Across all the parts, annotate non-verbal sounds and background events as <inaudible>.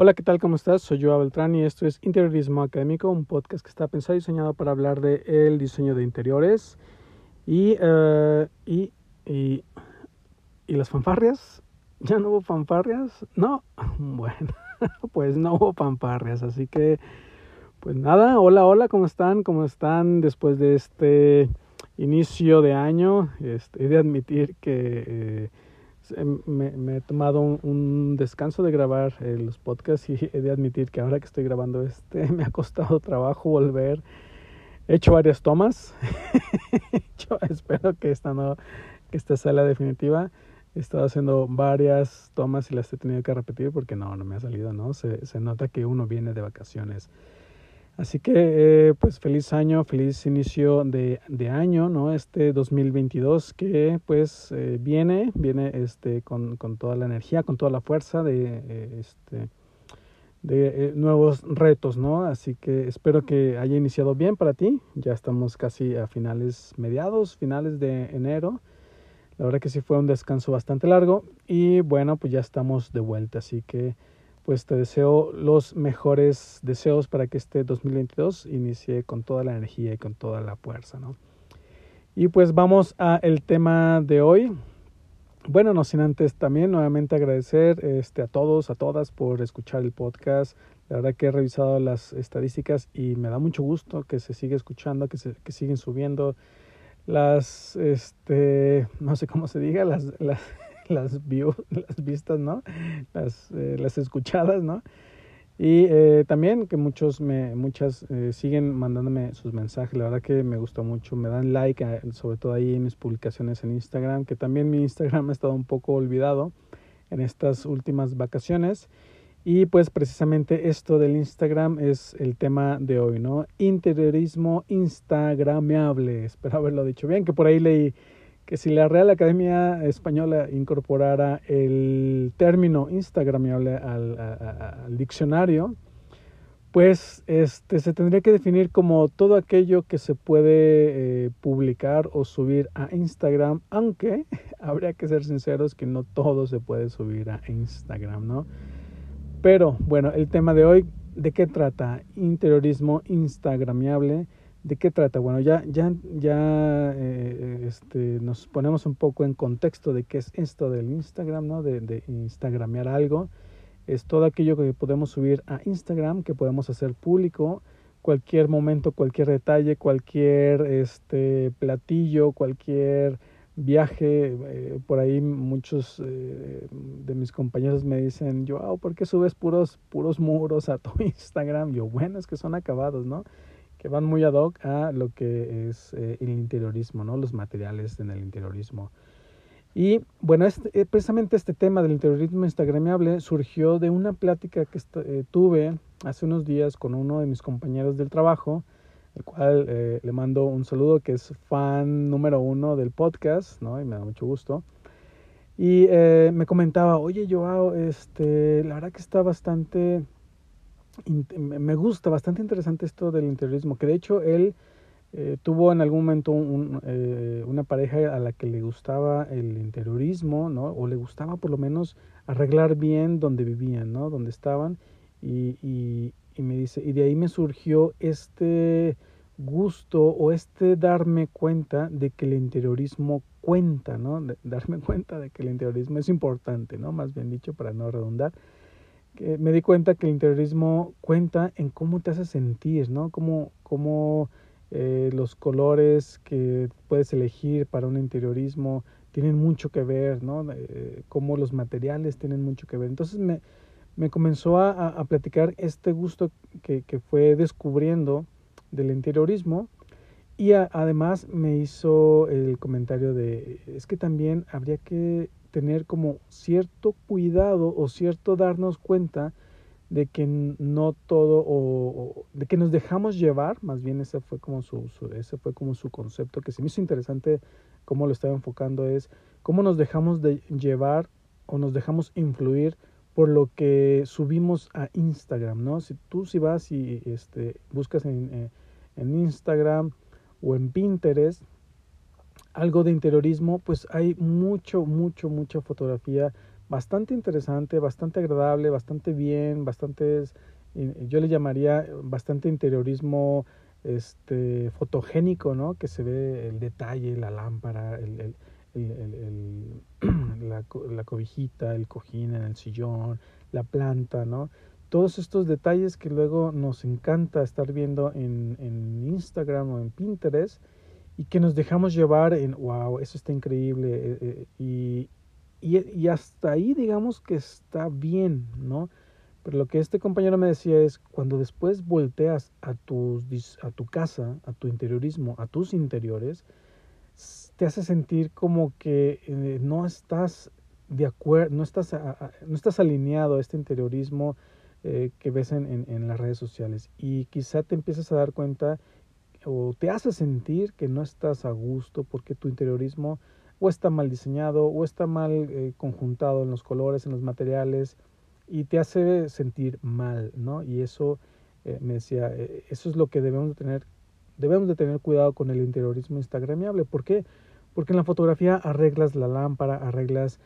Hola, ¿qué tal? ¿Cómo estás? Soy Joa Beltrán y esto es Interiorismo Académico, un podcast que está pensado y diseñado para hablar de el diseño de interiores y, uh, y, y, y, las fanfarrias. ¿Ya no hubo fanfarrias? No. <laughs> Bueno, <laughs> pues no hubo fanfarrias, así que, pues nada, hola, hola, ¿cómo están? ¿Cómo están después de este inicio de año? Este, he de admitir que... Eh, me, me, he tomado un, un, descanso de grabar eh, los podcasts y he de admitir que ahora que estoy grabando este <laughs> me ha costado trabajo volver. He hecho varias tomas. <laughs> Yo espero que esta no, que esta sea la definitiva. He estado haciendo varias tomas y las he tenido que repetir porque no, no me ha salido, ¿no? Se, se nota que uno viene de vacaciones. Así que, eh, pues feliz año, feliz inicio de, de, año, ¿no? Este 2022 que pues eh, viene, viene este, con, con, toda la energía, con toda la fuerza de, eh, este, de eh, nuevos retos, ¿no? Así que espero que haya iniciado bien para ti. Ya estamos casi a finales, mediados, finales de enero. La verdad que sí fue un descanso bastante largo y bueno, pues ya estamos de vuelta, así que pues te deseo los mejores deseos para que este 2022 inicie con toda la energía y con toda la fuerza, ¿no? Y pues vamos a el tema de hoy. Bueno, no sin antes también nuevamente agradecer este, a todos, a todas por escuchar el podcast. La verdad que he revisado las estadísticas y me da mucho gusto que se siga escuchando, que, se, que siguen subiendo las, este, no sé cómo se diga, las, las <laughs> las, view, las vistas, ¿no? Las, eh, las escuchadas, ¿no? Y eh, también que muchos me, muchas eh, siguen mandándome sus mensajes, la verdad que me gustó mucho, me dan like, sobre todo ahí en mis publicaciones en Instagram, que también mi Instagram ha estado un poco olvidado en estas últimas vacaciones. Y pues precisamente esto del Instagram es el tema de hoy, ¿no? Interiorismo instagrameable, <laughs> espero haberlo dicho bien, que por ahí leí que si la Real Academia Española incorporara el término a, al diccionario, pues este, se tendría que definir como todo aquello que se puede eh, publicar o subir a Instagram, aunque <laughs> habría que ser sinceros que no todo se puede subir a Instagram, ¿no? Pero bueno, el tema de hoy, ¿de qué trata? Interiorismo instagramiable ¿De qué trata? Bueno, ya, ya, ya eh, este, nos ponemos un poco en contexto de qué es esto del Instagram, ¿no? De, de Instagramear algo. Es todo aquello que podemos subir a Instagram, que podemos hacer público, cualquier momento, cualquier detalle, cualquier este, platillo, cualquier viaje. Eh, por ahí muchos eh, de mis compañeros me dicen, yo, ¿por qué subes puros, puros muros a tu <laughs> Instagram? Yo, bueno, es que son acabados, ¿no? Que van muy ad hoc a lo que es eh, el interiorismo, ¿no? Los materiales en el interiorismo. Y bueno, este, eh, precisamente este tema del interiorismo instagramiable surgió de una plática que eh, tuve hace unos días con uno de mis compañeros del trabajo, el cual eh, le mando un saludo, que es fan número uno del podcast, ¿no? Y me da mucho gusto. Y eh, me comentaba, oye, Joao, este, la verdad que está bastante me gusta bastante interesante esto del interiorismo, que de hecho él eh, tuvo en algún momento eh, una pareja a la que le gustaba el interiorismo, ¿no? O le gustaba por lo menos arreglar bien donde vivían, ¿no? Donde estaban. Y, y, y me dice, y de ahí me surgió este gusto o este darme cuenta de que el interiorismo cuenta, ¿no? De, darme <laughs> cuenta de que el interiorismo es importante, ¿no? Más bien dicho, para no redundar me di cuenta que el interiorismo cuenta en cómo te hace sentir, ¿no? Cómo, cómo eh, los colores que puedes elegir para un interiorismo tienen mucho que ver, ¿no? Eh, cómo los materiales tienen mucho que ver. Entonces me, me comenzó a, a, platicar este gusto que, que fue descubriendo del interiorismo y además me hizo el comentario de, es que también habría que tener como cierto cuidado o cierto darnos cuenta de que no todo o, de que nos dejamos llevar, más bien ese fue como su, su, ese fue como su concepto que se me hizo interesante cómo lo estaba enfocando es cómo nos dejamos de llevar o nos dejamos influir por lo que subimos a Instagram, ¿no? Si tú si vas y este buscas en, eh, en Instagram o en Pinterest algo de interiorismo, pues hay mucho, mucho, mucha fotografía bastante interesante, bastante agradable, bastante bien, bastante, yo le llamaría bastante interiorismo este, fotogénico, ¿no? Que se ve el detalle, la lámpara, el, el, <clears throat> la, la, cobijita, el cojín en el sillón, la planta, ¿no? Todos estos detalles que luego nos encanta estar viendo en, en Instagram o en Pinterest y que nos dejamos llevar en, wow, eso está increíble. Eh, eh, y, y, hasta ahí digamos que está bien, ¿no? Pero lo que este compañero me decía es, cuando después volteas a, tus, a tu casa, a tu interiorismo, a tus interiores, te hace sentir como que eh, no estás de acuerdo, no estás, no estás alineado a este interiorismo que ves en, en, en las redes sociales. Y quizá te empiezas a dar cuenta o te hace sentir que no estás a gusto porque tu interiorismo o está mal diseñado o está mal eh, conjuntado en los colores, en los materiales y te hace sentir mal, ¿no? Y eso eh, me decía, eh, eso es lo que debemos de tener, debemos de tener cuidado con el interiorismo instagramiable. ¿Por qué? Porque en la fotografía arreglas la lámpara, arreglas,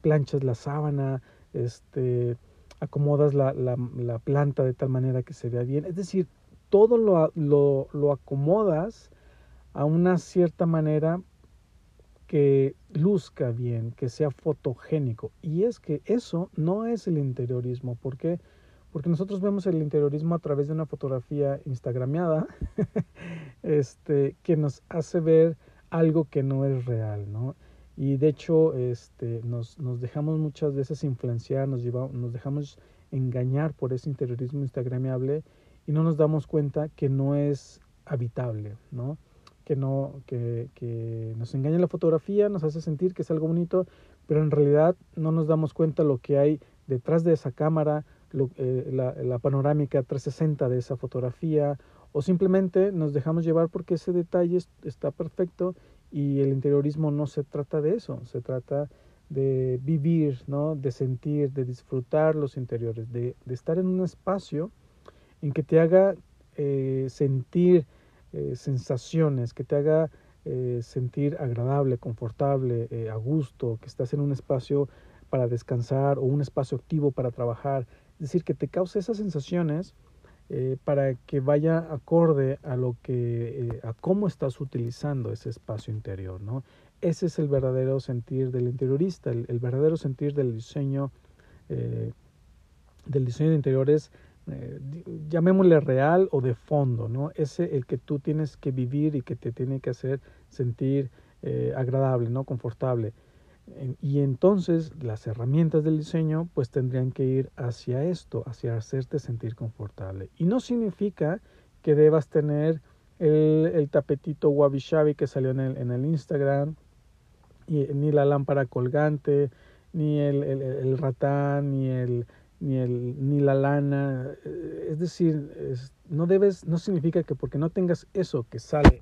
planchas la sábana, este, acomodas la, la, la planta de tal manera que se vea bien. Es decir, todo lo, lo, lo acomodas a una cierta manera que luzca bien, que sea fotogénico. Y es que eso no es el interiorismo. ¿Por qué? Porque nosotros vemos el interiorismo a través de una fotografía instagrameada <laughs> este, que nos hace ver algo que no es real, ¿no? Y de hecho este, nos, nos dejamos muchas veces influenciar, nos, llevamos, nos dejamos engañar por ese interiorismo instagrameable y no nos damos cuenta que no es habitable, ¿no? Que, no, que, que nos engaña la fotografía, nos hace sentir que es algo bonito, pero en realidad no nos damos cuenta lo que hay detrás de esa cámara, lo, eh, la, la, panorámica 360 de esa fotografía, o simplemente nos dejamos llevar porque ese detalle está perfecto y el interiorismo no se trata de eso, se trata de vivir, ¿no? de sentir, de disfrutar los interiores, de, de estar en un espacio en que te haga eh, sentir eh, sensaciones, que te haga eh, sentir agradable, confortable, a gusto, que estás en un espacio para descansar o un espacio activo para trabajar. Es decir, que te cause esas sensaciones para que vaya acorde a lo que, a cómo estás utilizando ese espacio interior, ¿no? Ese es el verdadero sentir del interiorista, el, el verdadero sentir del diseño, del diseño de interiores eh, llamémosle real o de fondo, ¿no? Ese el que tú tienes que vivir y que te tiene que hacer sentir eh, agradable, ¿no? Confortable. Y entonces las herramientas del diseño pues tendrían que ir hacia esto, hacia hacerte sentir confortable. Y no significa que debas tener el, tapetito wabi shabi que salió en el, en el Instagram, ni la lámpara colgante, ni el, el ratán, ni el, ni, el, ni la lana. Eh, es decir, no debes, no significa que porque no tengas eso que sale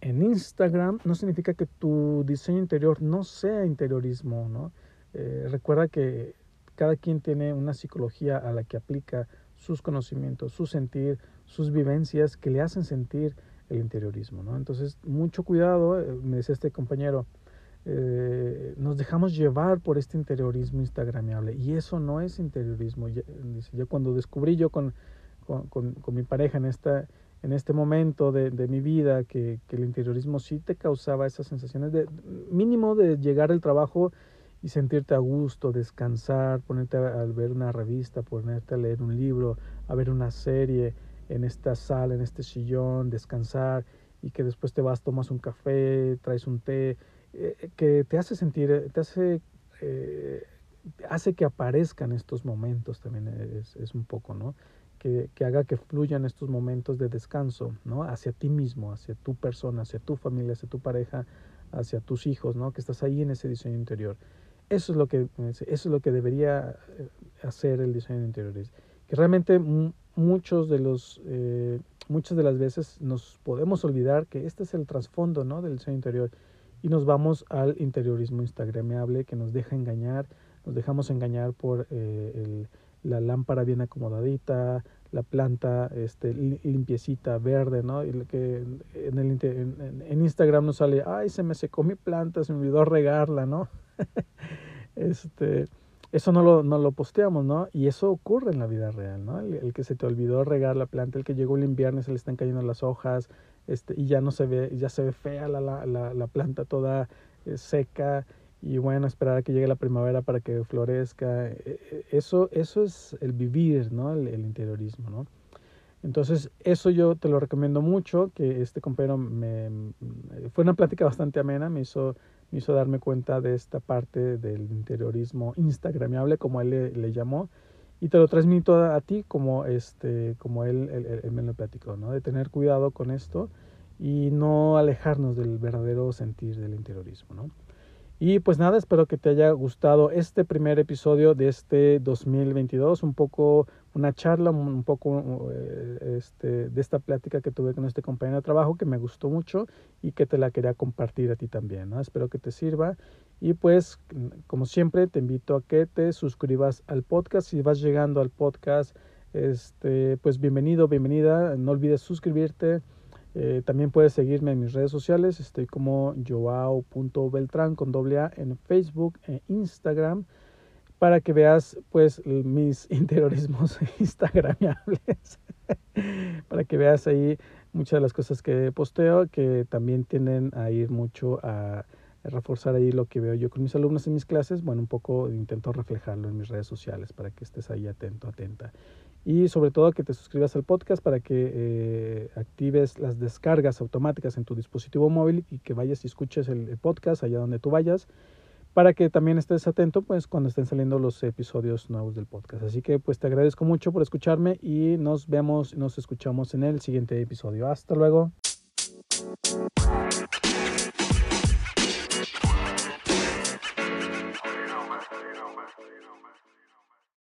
en, Instagram, no significa que tu diseño interior no sea interiorismo, ¿no? Eh, recuerda que cada quien tiene una psicología a la que aplica sus conocimientos, su sentir, sus vivencias que le hacen sentir el interiorismo, ¿no? Entonces, mucho cuidado, eh, me decía este compañero, eh, nos dejamos llevar por este interiorismo instagramiable y eso no es interiorismo. Ya, cuando descubrí yo con, con, con, mi pareja en, esta, en este momento de, mi vida que, que, el interiorismo sí te causaba esas sensaciones de mínimo de llegar al trabajo y sentirte a gusto, descansar, ponerte a, a ver una revista, ponerte a leer un libro, a ver una serie en esta sala, en este sillón, descansar y que después te vas, tomas un café, traes un té, eh, que te hace sentir, te hace, eh, hace que aparezcan estos momentos también es, es un poco, ¿no? Que, que, haga que fluyan estos momentos de descanso, ¿no? Hacia ti mismo, hacia tu persona, hacia tu familia, hacia tu pareja, hacia tus hijos, ¿no? Que estás ahí en ese diseño interior. Eso es lo que, eso es lo que debería eh, hacer el diseño interior. Que realmente muchos de los, eh, muchas de las veces nos podemos olvidar que este es el trasfondo, ¿no? Del diseño interior y nos vamos al interiorismo instagrameable que nos deja engañar, nos dejamos engañar por eh, el, la lámpara bien acomodadita, la planta este, limpiecita, verde, ¿no? Y que en, el, en, Instagram nos sale, ay, se me secó mi planta, se me olvidó regarla, ¿no? <laughs> este, eso no lo, no lo posteamos, ¿no? Y eso ocurre en la vida real, ¿no? El, que se te olvidó regar la planta, el que llegó el invierno y se le están cayendo las hojas, este, y ya no se ve, ya se ve fea la, la, la, planta toda eh, seca, y bueno, esperar a que llegue la primavera para que florezca. E, e, eso, eso es el vivir, ¿no? El, interiorismo, ¿no? Entonces, eso yo te lo recomiendo mucho, que este compañero me, fue una plática bastante amena, me hizo me hizo darme cuenta de esta parte del interiorismo instagramiable, como él le, llamó, y te lo transmito a, ti como, este, como él, él, me lo platicó, ¿no? de tener cuidado con esto y no alejarnos del verdadero sentir del interiorismo. ¿no? Y pues nada, espero que te haya gustado este primer episodio de este 2022, un poco una charla, un poco eh, este, de esta plática que tuve con este compañero de trabajo que me gustó mucho y que te la quería compartir a ti también. ¿no? Espero que te sirva y pues como siempre te invito a que te suscribas al podcast. Si vas llegando al podcast, este, pues bienvenido, bienvenida. No olvides suscribirte eh, también puedes seguirme en mis redes sociales. Estoy como joao.beltrán con doble A en Facebook e Instagram para que veas pues mis <laughs> interiorismos <laughs> instagramables. <laughs> para que veas ahí muchas de las cosas que posteo que también tienden a ir mucho a reforzar ahí lo que veo yo con mis alumnos en mis clases. Bueno, un poco intento reflejarlo en mis redes sociales para que estés ahí atento, atenta y sobre todo que te suscribas al podcast para que eh, actives las descargas automáticas en tu dispositivo móvil y que vayas y escuches el, podcast allá donde tú vayas para que también estés atento pues cuando estén saliendo los episodios nuevos del podcast. Así que pues te agradezco mucho por escucharme y nos vemos, nos escuchamos en el siguiente episodio. Hasta luego.